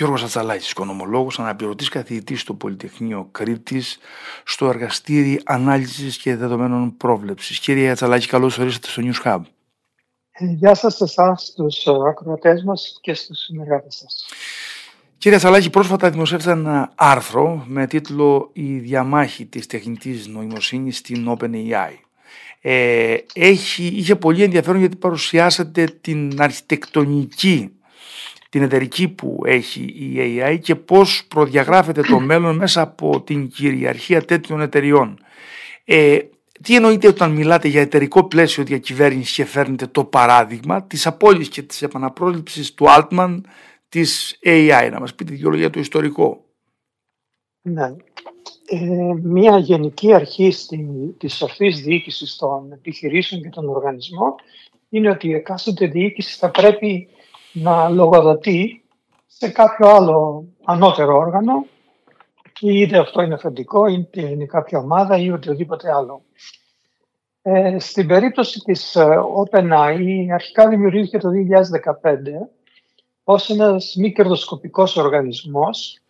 Γιώργος Ατσαλάκης, οικονομολόγος, αναπληρωτής καθηγητής στο Πολυτεχνείο Κρήτης, στο εργαστήρι ανάλυσης και δεδομένων πρόβλεψης. Κύριε Ατσαλάκη, καλώς ορίσατε στο News Hub. Ε, γεια σας σε εσάς, στους ε, ακροατές μας και στους συνεργάτες σας. Κύριε Ατσαλάκη, πρόσφατα δημοσίευσα ένα άρθρο με τίτλο «Η διαμάχη της τεχνητής νοημοσύνης στην OpenAI». Ε, έχει, είχε πολύ ενδιαφέρον γιατί παρουσιάσατε την αρχιτεκτονική την εταιρική που έχει η AI και πώς προδιαγράφεται το μέλλον μέσα από την κυριαρχία τέτοιων εταιριών. Ε, τι εννοείτε όταν μιλάτε για εταιρικό πλαίσιο διακυβέρνησης και φέρνετε το παράδειγμα της απόλυτης και της επαναπρόληψης του Altman της AI. Να μας πείτε δύο λόγια το ιστορικό. Ναι. Ε, μια γενική αρχή στη, της ορθής διοίκησης των επιχειρήσεων και των οργανισμών είναι ότι η εκάστοτε διοίκηση θα πρέπει να λογοδοτεί σε κάποιο άλλο ανώτερο όργανο είτε αυτό είναι αφεντικό, είτε είναι κάποια ομάδα ή οτιδήποτε άλλο. Ε, στην περίπτωση της ε, OpenAI, αρχικά δημιουργήθηκε το 2015 ως ένας μη κερδοσκοπικός οργανισμός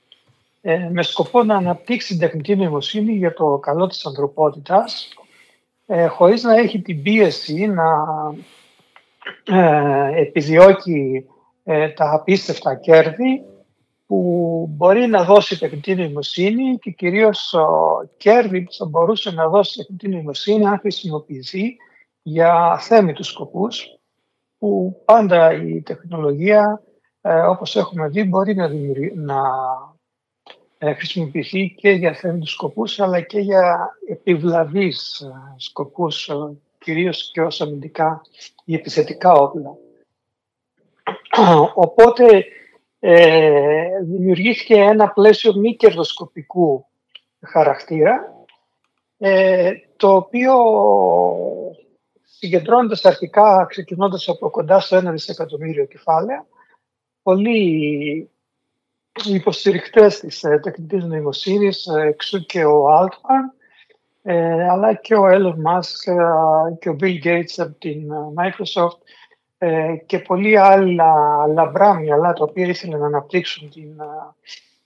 ε, με σκοπό να αναπτύξει την τεχνητή νοημοσύνη για το καλό της ανθρωπότητας ε, χωρίς να έχει την πίεση να ε, επιδιώκει ε, τα απίστευτα κέρδη που μπορεί να δώσει τεχνητή νοημοσύνη και κυρίως κέρδη που θα μπορούσε να δώσει τεχνητή νοημοσύνη αν χρησιμοποιηθεί για θέμητους σκοπούς που πάντα η τεχνολογία ε, όπως έχουμε δει μπορεί να, να ε, χρησιμοποιηθεί και για θέμητους σκοπούς αλλά και για επιβλαβείς ε, σκοπούς κυρίως και ως αμυντικά ή επιθετικά όπλα. Οπότε ε, δημιουργήθηκε ένα πλαίσιο μη κερδοσκοπικού χαρακτήρα ε, το οποίο συγκεντρώνοντας αρχικά ξεκινώντας από κοντά στο ένα δισεκατομμύριο κεφάλαια πολλοί υποστηριχτές της ε, τεχνητής νοημοσύνης ε, εξού και ο Altman ε, αλλά και ο Elon Musk ε, και ο Bill Gates από την Microsoft ε, και πολλοί άλλα λαμπρά μυαλά τα οποία ήθελαν να αναπτύξουν την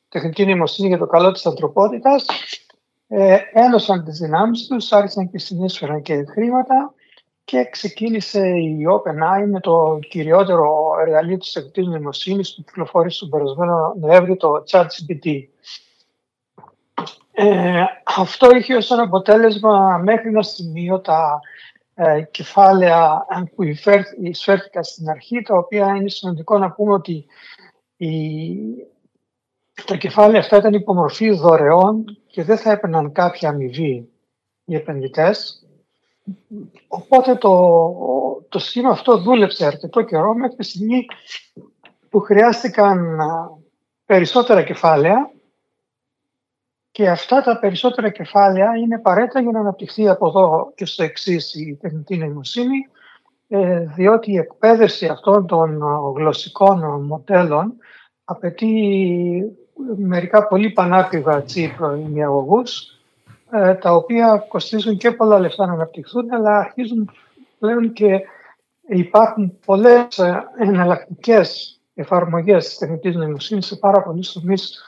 τεχνητή νοημοσύνη για το καλό της ανθρωπότητας ε, ένωσαν τις δυνάμεις τους, άρχισαν και συνείσφεραν και χρήματα και ξεκίνησε η OpenAI με το κυριότερο εργαλείο της τεχνητής νοημοσύνης που κυκλοφόρησε τον περασμένο Νοέμβριο, το ChatGPT. Ε, αυτό είχε ως ένα αποτέλεσμα μέχρι ένα σημείο τα ε, κεφάλαια που εισφέρθηκαν στην αρχή, τα οποία είναι σημαντικό να πούμε ότι η, τα κεφάλαια αυτά ήταν υπομορφή δωρεών και δεν θα έπαιρναν κάποια αμοιβή οι επενδυτές. Οπότε το, το σχήμα αυτό δούλεψε αρκετό καιρό μέχρι τη στιγμή που χρειάστηκαν περισσότερα κεφάλαια και αυτά τα περισσότερα κεφάλαια είναι απαραίτητα για να αναπτυχθεί από εδώ και στο εξής η τεχνητή νοημοσύνη, ε, διότι η εκπαίδευση αυτών των γλωσσικών μοντέλων απαιτεί μερικά πολύ πανάκριβα τσίπ ημιαγωγούς, ε, τα οποία κοστίζουν και πολλά λεφτά να αναπτυχθούν, αλλά αρχίζουν πλέον και υπάρχουν πολλές ε, εναλλακτικές εφαρμογές της τεχνητής νοημοσύνης σε πάρα πολλούς τομείς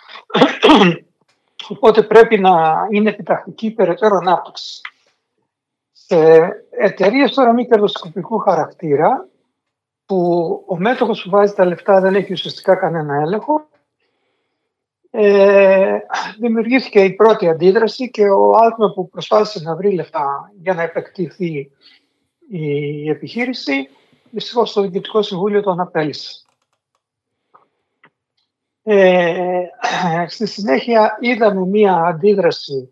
Οπότε πρέπει να είναι επιτακτική περαιτέρω ανάπτυξη. Σε εταιρείες τώρα μη κερδοσκοπικού χαρακτήρα, που ο μέτοχος που βάζει τα λεφτά δεν έχει ουσιαστικά κανένα έλεγχο, ε, δημιουργήθηκε η πρώτη αντίδραση και ο Altman που προσπάθησε να βρει λεφτά για να επεκτηθεί η επιχείρηση, δυστυχώς το Διοικητικό Συμβούλιο τον απέλησε. Ε, στη συνέχεια είδαμε μία αντίδραση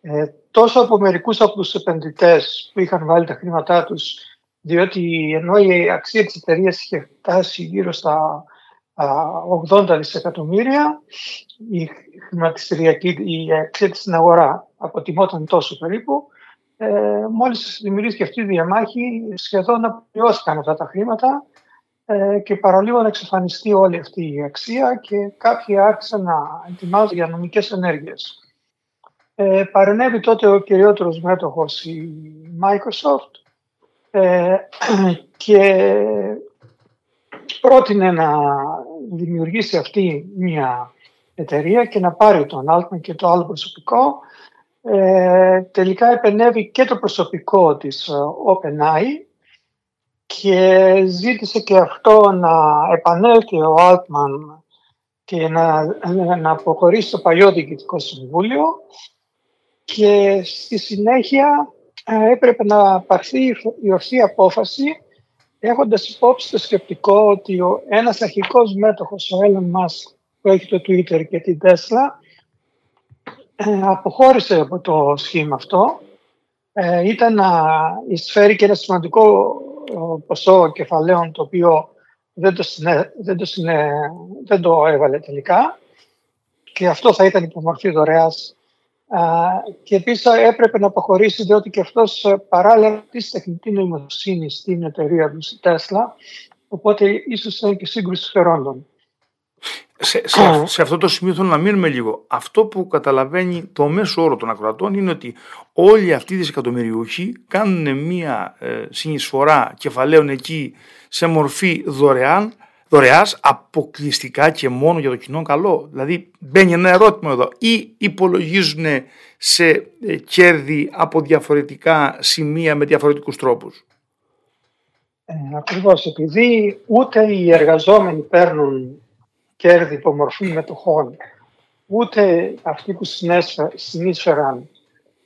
ε, τόσο από μερικούς από τους επενδυτές που είχαν βάλει τα χρήματά τους διότι ενώ η αξία της εταιρείας είχε φτάσει γύρω στα 80 δισεκατομμύρια η χρηματιστηριακή η αξία της στην αγορά αποτιμόταν τόσο περίπου ε, μόλις δημιουργήθηκε αυτή η διαμάχη σχεδόν απολυώθηκαν αυτά τα χρήματα. ε, και παραλίγο να εξαφανιστεί όλη αυτή η αξία και κάποιοι άρχισαν να ετοιμάζουν για νομικές ενέργειες. Ε, παρενέβη τότε ο κυριότερος μέτοχος η Microsoft ε, και πρότεινε να δημιουργήσει αυτή μια εταιρεία και να πάρει τον Altman και το άλλο προσωπικό. Ε, τελικά επενεύει και το προσωπικό της ε, OpenAI και ζήτησε και αυτό να επανέλθει ο Altman και να, να αποχωρήσει το παλιό διοικητικό συμβούλιο και στη συνέχεια ε, έπρεπε να πάρθει η ορθή απόφαση έχοντας υπόψη το σκεπτικό ότι ο ένας αρχικός μέτοχος, ο Elon Musk, που έχει το Twitter και την Tesla, ε, αποχώρησε από το σχήμα αυτό. Ε, ήταν να εισφέρει και ένα σημαντικό ποσό κεφαλαίων το οποίο δεν το, δεν, το δεν το έβαλε τελικά και αυτό θα ήταν υπομορφή δωρεάς και επίσης έπρεπε να αποχωρήσει διότι και αυτός ε, παράλληλα τη τεχνητή νοημοσύνη στην εταιρεία του, στη Τέσλα, οπότε ίσως ήταν και σύγκρουση φερόντων. Σε, σε, αυτό το σημείο θέλω να μείνουμε λίγο. Αυτό που καταλαβαίνει το μέσο όρο των ακροατών είναι ότι όλοι αυτοί οι δισεκατομμυριούχοι κάνουν μία ε, συνεισφορά κεφαλαίων εκεί σε μορφή δωρεάν δωρεάς αποκλειστικά και μόνο για το κοινό καλό. Δηλαδή μπαίνει ένα ερώτημα εδώ ή υπολογίζουν σε ε, κέρδη από διαφορετικά σημεία με διαφορετικούς τρόπους; Ε, ακριβώς, επειδή ούτε οι εργαζόμενοι παίρνουν κέρδη υπό μορφή μετοχών, ούτε αυτοί που συνείσφεραν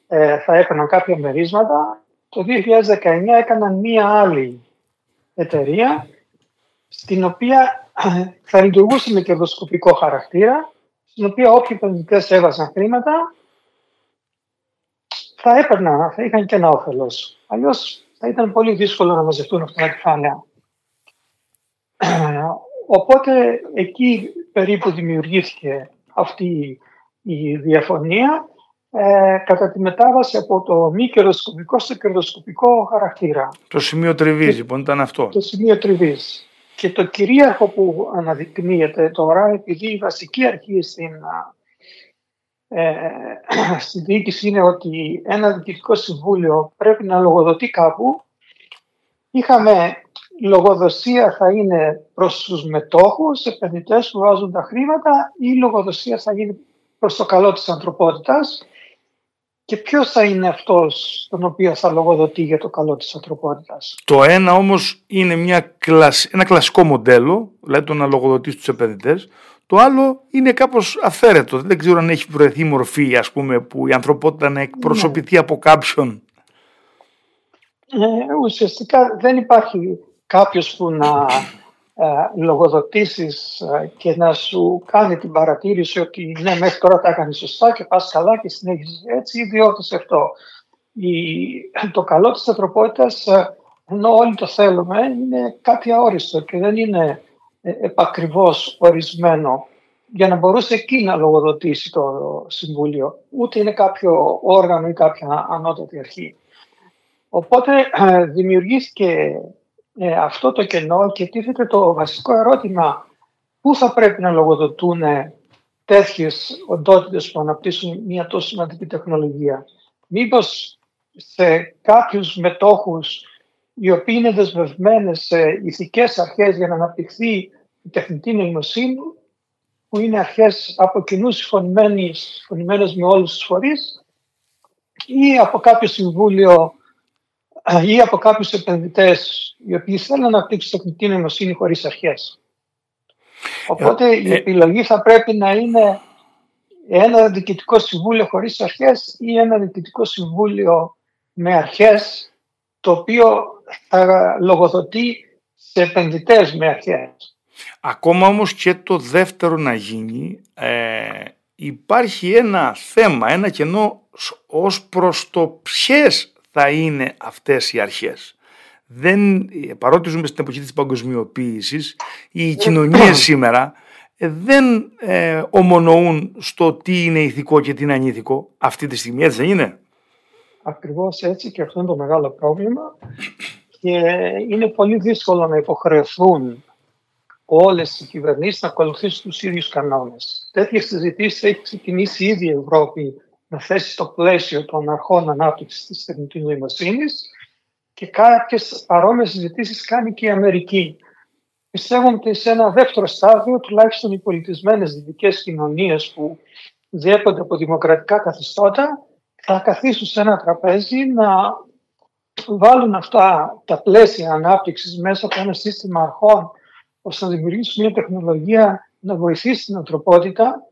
ε, θα έκαναν κάποια μερίσματα, το 2019 έκαναν μία άλλη εταιρεία στην οποία θα λειτουργούσε με κερδοσκοπικό χαρακτήρα, στην οποία όποιοι επενδυτές έβαζαν χρήματα θα έπαιρναν, θα είχαν και ένα όφελος. Αλλιώς θα ήταν πολύ δύσκολο να μαζευτούν αυτά τα κεφάλαια. Οπότε εκεί περίπου δημιουργήθηκε αυτή η διαφωνία ε, κατά τη μετάβαση από το μη κερδοσκοπικό στο κερδοσκοπικό χαρακτήρα. Το σημείο τριβής, λοιπόν, ήταν αυτό. Το σημείο τριβής. Και το κυρίαρχο που αναδεικνύεται τώρα, επειδή η βασική αρχή στην, ε, στη διοίκηση είναι ότι ένα διοικητικό συμβούλιο πρέπει να λογοδοτεί κάπου, είχαμε λογοδοσία θα είναι προς τους μετόχους, επενδυτές που βάζουν τα χρήματα ή λογοδοσία θα γίνει προς το καλό της ανθρωπότητας και ποιος θα είναι αυτός τον οποίο θα λογοδοτεί για το καλό της ανθρωπότητας; Το ένα όμως είναι μια ένα κλασικό μοντέλο, δηλαδή το να λογοδοτεί στους επενδυτές. Το άλλο είναι κάπως αφαίρετο. Δεν ξέρω αν έχει βρεθεί μορφή ας πούμε, που η ανθρωπότητα να εκπροσωπηθεί ναι. από κάποιον. Ε, ουσιαστικά δεν υπάρχει κάποιος που να ε, λογοδοτήσεις ε, και να σου κάνει την παρατήρηση ότι ναι μέχρι τώρα τα έκανε σωστά και πας καλά και συνέχιζες έτσι ιδιώτησε αυτό. Η, το καλό της ανθρωπότητας ε, ενώ όλοι το θέλουμε είναι κάτι αόριστο και δεν είναι επακριβώς ορισμένο για να μπορούσε εκεί να λογοδοτήσει το Συμβούλιο. Ούτε είναι κάποιο όργανο ή κάποια ανώτατη αρχή. Οπότε δημιουργήθηκε ε, αυτό το κενό και τίθεται το βασικό ερώτημα πού θα πρέπει να λογοδοτούν τέτοιες οντότητες που αναπτύσσουν μια τόσο σημαντική τεχνολογία. Μήπως σε κάποιους μετόχους οι οποίοι είναι δεσμευμένες σε ηθικές αρχές για να αναπτυχθεί η τεχνητή νοημοσύνη που είναι αρχές από κοινού συμφωνημένες με όλους τους φορείς ή από κάποιο συμβούλιο ή από κάποιους επενδυτές οι οποίοι θέλουν να αναπτύξουν τεχνητή νοημοσύνη χωρίς αρχές. Οπότε ε, η ε, επιλογή θα πρέπει να είναι ένα διοικητικό συμβούλιο χωρίς αρχές ή ένα διοικητικό συμβούλιο με αρχές το οποίο θα λογοδοτεί σε επενδυτές με αρχές. Ακόμα όμως και το δεύτερο να γίνει ε, υπάρχει ένα θέμα, ένα κενό ως προς το ποιες θα είναι αυτές οι αρχές. Δεν, παρότι ζούμε στην εποχή της παγκοσμιοποίησης, οι ε, κοινωνίες ναι. σήμερα ε, δεν ε, ομονοούν στο τι είναι ηθικό και τι είναι ανήθικο αυτή τη στιγμή, έτσι δεν είναι; Ακριβώς έτσι και αυτό είναι το μεγάλο πρόβλημα και είναι πολύ δύσκολο να υποχρεωθούν όλες οι κυβερνήσεις να ακολουθήσουν τους ίδιους κανόνες. Τέτοιες συζητήσεις έχει ξεκινήσει ήδη η Ευρώπη να θέσει στο πλαίσιο των αρχών ανάπτυξης της τεχνητής νοημοσύνης και κάποιες παρόμοιες συζητήσεις κάνει και η Αμερική. πιστεύω ότι σε ένα δεύτερο στάδιο, τουλάχιστον οι πολιτισμένες δυτικές κοινωνίες που διέπονται από δημοκρατικά καθεστώτα, θα καθίσουν σε ένα τραπέζι να βάλουν αυτά τα πλαίσια ανάπτυξης μέσα από ένα σύστημα αρχών ώστε να δημιουργήσουν μια τεχνολογία να βοηθήσει την ανθρωπότητα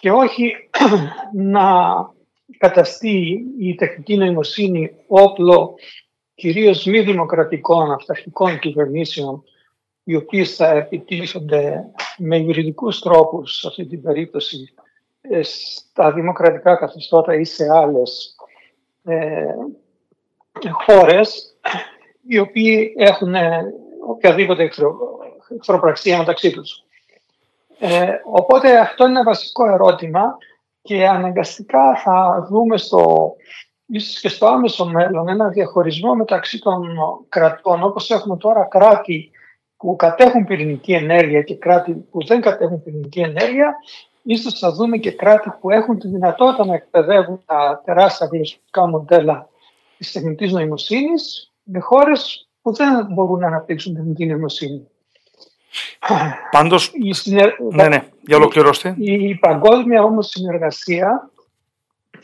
και όχι να καταστεί η τεχνική νοημοσύνη όπλο κυρίως μη δημοκρατικών αυταρχικών κυβερνήσεων οι οποίες θα επιτίθονται με юριδικούς τρόπους σε αυτή την περίπτωση ε, στα δημοκρατικά καθεστώτα ή σε άλλες ε, χώρες οι οποίοι έχουν ε, οποιαδήποτε εχθροπραξία μεταξύ τους. Ε, οπότε αυτό είναι ένα βασικό ερώτημα και αναγκαστικά θα δούμε στο, ίσως και στο άμεσο μέλλον ένα διαχωρισμό μεταξύ των κρατών όπως έχουμε τώρα κράτη που κατέχουν πυρηνική ενέργεια και κράτη που δεν κατέχουν πυρηνική ενέργεια ίσως θα δούμε και κράτη που έχουν τη δυνατότητα να εκπαιδεύουν τα τεράστια γλωσσικά μοντέλα της τεχνητής νοημοσύνης με χώρες που δεν μπορούν να αναπτύξουν τεχνητή νοημοσύνη. Πάντως, η ναι, ναι, για ολοκληρώστε. Η, η παγκόσμια όμως συνεργασία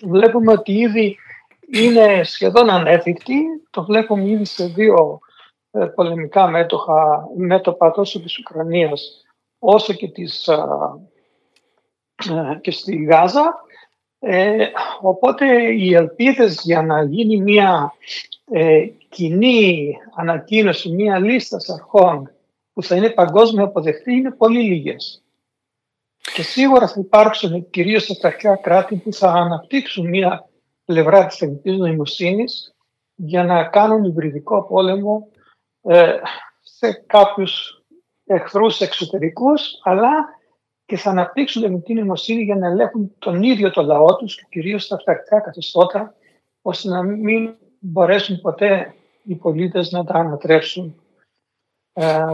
βλέπουμε ότι ήδη είναι σχεδόν ανέφικτη. Το βλέπουμε ήδη σε δύο ε, πολεμικά μέτωπα, μέτωπα τόσο της Ουκρανίας όσο και, της, ε, και στη Γάζα. Ε, οπότε οι ελπίδες για να γίνει μια ε, κοινή ανακοίνωση, μια λίστα αρχών που θα είναι παγκόσμια αποδεκτή είναι πολύ λίγες. Και σίγουρα θα υπάρξουν κυρίως αυταρχικά κράτη που θα αναπτύξουν μια πλευρά της τεχνητής νοημοσύνης για να κάνουν υβριδικό πόλεμο ε, σε κάποιους εχθρούς εξωτερικούς αλλά και θα αναπτύξουν τεχνητή νοημοσύνη για να ελέγχουν τον ίδιο το λαό τους και κυρίως τα αυταρχικά καθεστώτα ώστε να μην μπορέσουν ποτέ οι πολίτες να τα ανατρέψουν ε,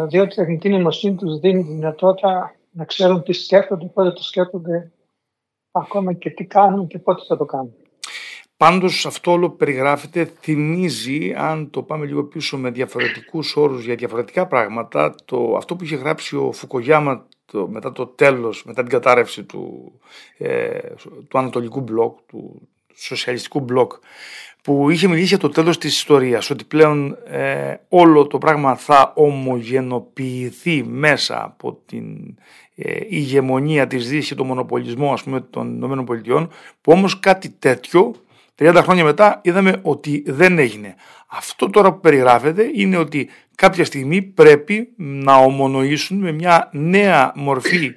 διότι η τεχνητή νοημοσύνη τους δίνει τη δυνατότητα να ξέρουν τι σκέφτονται, πότε το σκέφτονται, ακόμα και τι κάνουν και πότε θα το κάνουν. Πάντως αυτό όλο που περιγράφεται θυμίζει, αν το πάμε λίγο πίσω με διαφορετικούς όρους για διαφορετικά πράγματα, το, αυτό που είχε γράψει ο Φουκογιάμα το, μετά το τέλος, μετά την κατάρρευση του, ε, του Ανατολικού Μπλοκ, του Σοσιαλιστικού Μπλοκ, που είχε μιλήσει για το τέλος της ιστορίας, ότι πλέον ε, όλο το πράγμα θα ομογενοποιηθεί μέσα από την ε, ηγεμονία της Δύσης και τον μονοπολισμό ας πούμε των ΗΠΑ, που όμως κάτι τέτοιο 30 χρόνια μετά είδαμε ότι δεν έγινε. Αυτό τώρα που περιγράφεται είναι ότι κάποια στιγμή πρέπει να ομονοήσουν με μια νέα μορφή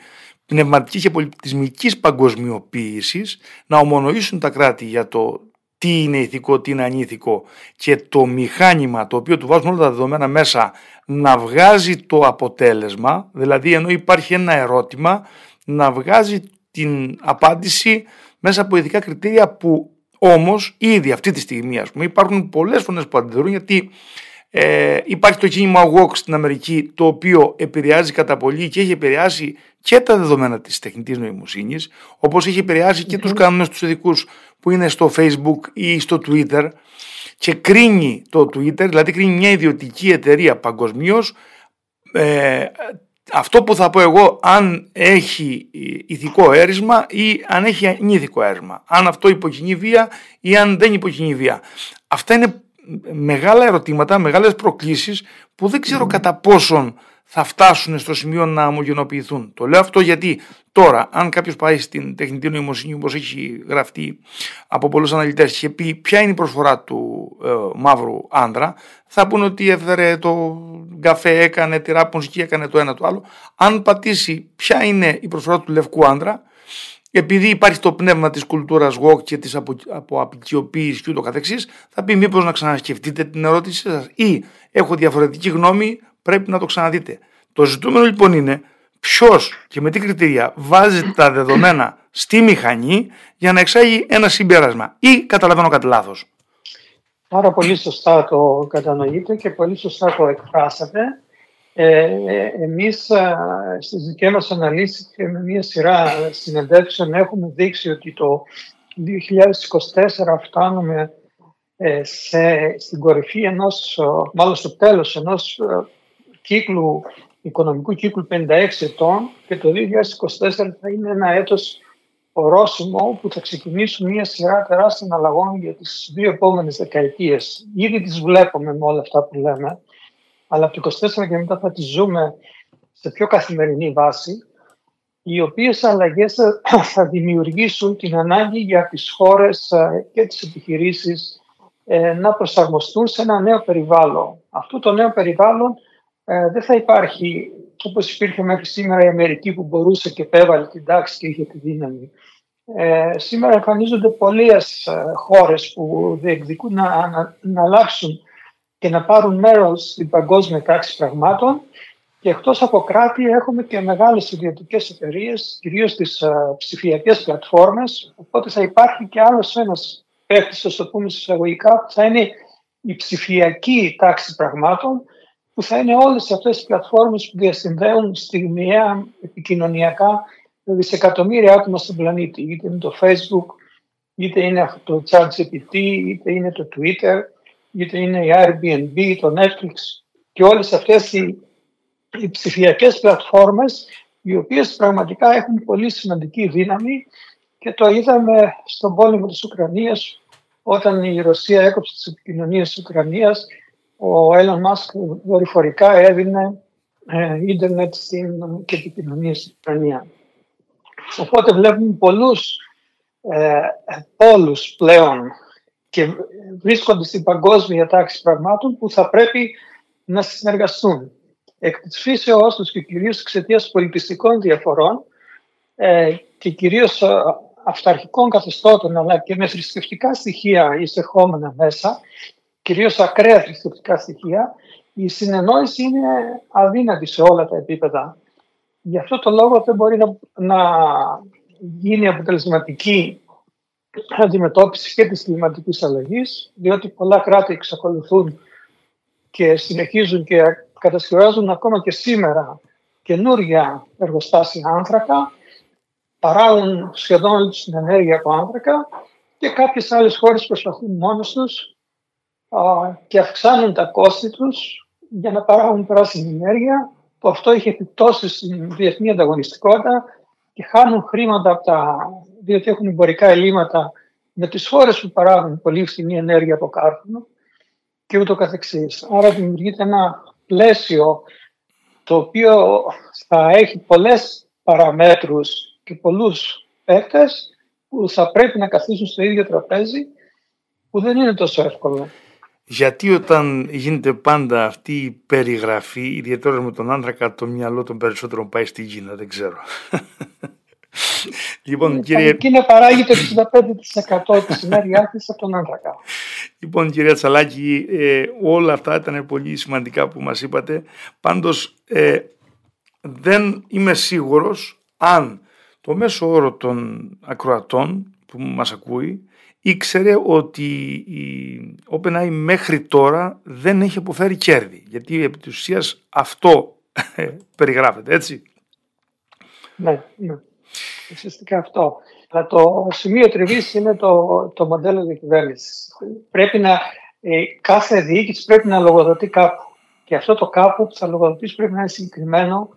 πνευματικής και πολιτισμικής παγκοσμιοποίησης να ομονοήσουν τα κράτη για το τι είναι ηθικό, τι είναι ανήθικο και το μηχάνημα το οποίο του βάζουν όλα τα δεδομένα μέσα να βγάζει το αποτέλεσμα, δηλαδή ενώ υπάρχει ένα ερώτημα να βγάζει την απάντηση μέσα από ειδικά κριτήρια που όμως ήδη αυτή τη στιγμή ας πούμε υπάρχουν πολλές φωνές που αντιδρούν γιατί ε, υπάρχει το κίνημα WOC στην Αμερική το οποίο επηρεάζει κατά πολύ και έχει επηρεάσει και τα δεδομένα της τεχνητής νοημοσύνης όπως έχει επηρεάσει και τους κανόνες τους ειδικούς που είναι στο Facebook ή στο Twitter και κρίνει το Twitter, δηλαδή κρίνει μια ιδιωτική εταιρεία παγκοσμίως. Ε, αυτό που θα πω εγώ αν έχει ηθικό έρισμα ή αν έχει ανήθικο έρισμα. Αν αυτό υποκινεί βία ή αν δεν υποκινεί βία. Αυτά είναι μεγάλα ερωτήματα, μεγάλες προκλήσεις που δεν ξέρω κατά πόσον θα φτάσουν στο σημείο να ομογενοποιηθούν. Το λέω αυτό γιατί τώρα, αν κάποιος πάει στην τεχνητή νοημοσύνη, όπως έχει γραφτεί από πολλούς αναλυτές, και πει ποια είναι η προσφορά του ε, μαύρου άντρα, θα πούνε ότι έφερε το καφέ, έκανε τη ράπ μουσική, έκανε το ένα το άλλο. Αν πατήσει ποια είναι η προσφορά του λευκού άντρα, επειδή υπάρχει το πνεύμα της κουλτούρας walk και της απο, αποαπικιοποίησης και ούτω καθεξής, θα πει μήπως να ξανασκεφτείτε την ερώτησή σας ή έχω διαφορετική γνώμη, πρέπει να το ξαναδείτε. Το ζητούμενο λοιπόν είναι ποιος και με τι κριτήρια βάζει τα δεδομένα στη μηχανή για να εξάγει ένα συμπέρασμα ή καταλαβαίνω κάτι λάθος. Πάρα πολύ σωστά το κατανοείτε και πολύ σωστά το εκφράσατε. Ε, εμείς ε, στις δικές μας αναλύσεις και με μια σειρά συνεντεύξεων έχουμε δείξει ότι το 2024 φτάνουμε ε, σε, στην κορυφή ενός, μάλλον στο τέλος ενός κύκλου οικονομικού κύκλου 56 ετών και το 2024 θα είναι ένα έτος ορόσημο που θα ξεκινήσουν μια σειρά τεράστιων αλλαγών για τις δύο επόμενες δεκαετίες. Ήδη τις βλέπουμε με όλα αυτά που λέμε, αλλά από το 24 και μετά θα τις ζούμε σε πιο καθημερινή βάση, οι οποίες αλλαγές θα δημιουργήσουν την ανάγκη για τις χώρες ε, και τις επιχειρήσεις ε, να προσαρμοστούν σε ένα νέο περιβάλλον. Αυτό το νέο περιβάλλον ε, δεν θα υπάρχει όπως υπήρχε μέχρι σήμερα η Αμερική που μπορούσε και επέβαλε την τάξη και είχε τη δύναμη. Ε, σήμερα εμφανίζονται πολλές ε, χώρες που διεκδικούν να, να, να, αλλάξουν και να πάρουν μέρος στην παγκόσμια τάξη πραγμάτων. Και εκτός από κράτη έχουμε και μεγάλες ιδιωτικές εταιρείες, κυρίως τις uh, ψηφιακές πλατφόρμες, οπότε θα υπάρχει και άλλος ένας παίκτης, το πούμε εισαγωγικά, που θα είναι η ψηφιακή τάξη πραγμάτων, που θα είναι όλες αυτές οι πλατφόρμες που διασυνδέουν στιγμιαία επικοινωνιακά δισεκατομμύρια άτομα στον πλανήτη. Είτε είναι το Facebook, είτε είναι το ChatGPT, είτε είναι το Twitter, είτε είναι η Airbnb, το Netflix και όλες αυτές οι, οι ψηφιακές πλατφόρμες οι οποίες πραγματικά έχουν πολύ σημαντική δύναμη και το είδαμε στον πόλεμο της Ουκρανίας όταν η Ρωσία έκοψε τις επικοινωνίες της Ουκρανίας ο Έλλον Μάσκ δορυφορικά έδινε ε, ίντερνετ στην, και επικοινωνία στην Ουκρανία. Οπότε βλέπουμε πολλούς ε, πόλους πλέον και βρίσκονται στην παγκόσμια τάξη πραγμάτων που θα πρέπει να συνεργαστούν. Εκ της φύσεώς τους και κυρίως εξαιτίας πολιτιστικών διαφορών ε, και κυρίως ε, αυταρχικών καθεστώτων αλλά και με θρησκευτικά στοιχεία εισερχόμενα μέσα, κυρίως ακραία θρησκευτικά στοιχεία, η συνεννόηση είναι αδύνατη σε όλα τα επίπεδα. Γι' αυτό το λόγο δεν μπορεί να, να γίνει αποτελεσματική αντιμετώπιση και της κλιματικής αλλαγής, διότι πολλά κράτη εξακολουθούν και συνεχίζουν και κατασκευάζουν ακόμα και σήμερα καινούργια εργοστάσια άνθρακα, παράγουν σχεδόν όλη την ενέργεια από άνθρακα και κάποιες άλλες χώρες προσπαθούν μόνος τους και αυξάνουν τα κόστη τους για να παράγουν πράσινη ενέργεια που αυτό έχει επιπτώσεις στην διεθνή ανταγωνιστικότητα και χάνουν χρήματα από τα, διότι έχουν εμπορικά ελλείμματα με τις χώρες που παράγουν πολύ φθηνή ενέργεια από κάρφωνο και ούτω καθεξής. Άρα δημιουργείται ένα πλαίσιο το οποίο θα έχει πολλές παραμέτρους και πολλούς παίκτες που θα πρέπει να καθίσουν στο ίδιο τραπέζι που δεν είναι τόσο εύκολο. Γιατί όταν γίνεται πάντα αυτή η περιγραφή, ιδιαίτερα με τον άνθρακα, το μυαλό των περισσότερων πάει στην Κίνα, δεν ξέρω. λοιπόν, η κύριε... Κίνα παράγει το 65% της ενέργειάς της από τον άνθρακα. Λοιπόν, κυρία Τσαλάκη, ε, όλα αυτά ήταν πολύ σημαντικά που μας είπατε. Πάντως, ε, δεν είμαι σίγουρος αν το μέσο όρο των ακροατών που μας ακούει ήξερε ότι η OpenAI μέχρι τώρα δεν έχει αποφέρει κέρδη. Γιατί επί της ουσίας αυτό περιγράφεται, έτσι. Ναι, ναι. Ουσιαστικά αυτό. Αλλά το σημείο τριβής είναι το, το μοντέλο διακυβέρνησης. Πρέπει να, ε, κάθε διοίκηση πρέπει να λογοδοτεί κάπου. Και αυτό το κάπου που θα λογοδοτήσει πρέπει να είναι συγκεκριμένο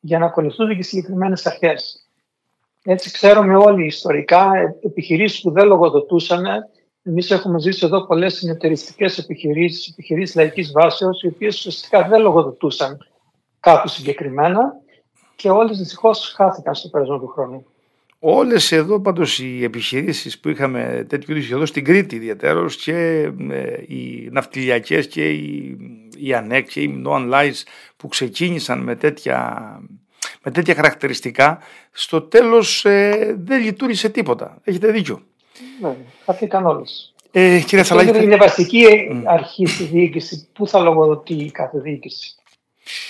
για να ακολουθούν και συγκεκριμένες αρχές. Έτσι ξέρουμε όλοι ιστορικά επιχειρήσεις που δεν λογοδοτούσαν. Εμείς έχουμε ζήσει εδώ πολλές συνεταιριστικές επιχειρήσεις, επιχειρήσεις λαϊκής βάσεως, οι οποίες ουσιαστικά δεν λογοδοτούσαν κάπου συγκεκριμένα και όλες δυστυχώς χάθηκαν στο πέρασμα του χρόνου. Όλες εδώ πάντως οι επιχειρήσεις που είχαμε τέτοιου είδους εδώ στην Κρήτη ιδιαίτερω και ε, οι ναυτιλιακές και οι, οι ΑΝΕΚ και οι No Lies που ξεκίνησαν με τέτοια με τέτοια χαρακτηριστικά, στο τέλος ε, δεν λειτουργήσε τίποτα. Έχετε δίκιο. Ναι, χαθήκαν όλες. Ε, κύριε Σαλάκη, είναι βασική mm. αρχή στη διοίκηση; Πού θα λογοδοτεί η κάθε διοίκηση;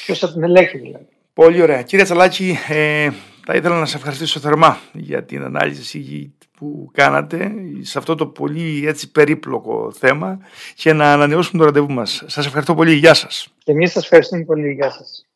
Ποιος θα την ελέγχει δηλαδή; Πολύ ωραία. Κύριε Τσαλάκη, ε, θα ήθελα να σας ευχαριστήσω θερμά για την ανάλυση που κάνατε σε αυτό το πολύ έτσι περίπλοκο θέμα και να ανανεώσουμε το ραντεβού μας. Σας ευχαριστώ πολύ. Γεια σας. Και εμείς σας ευχαριστούμε πολύ. Γεια σας.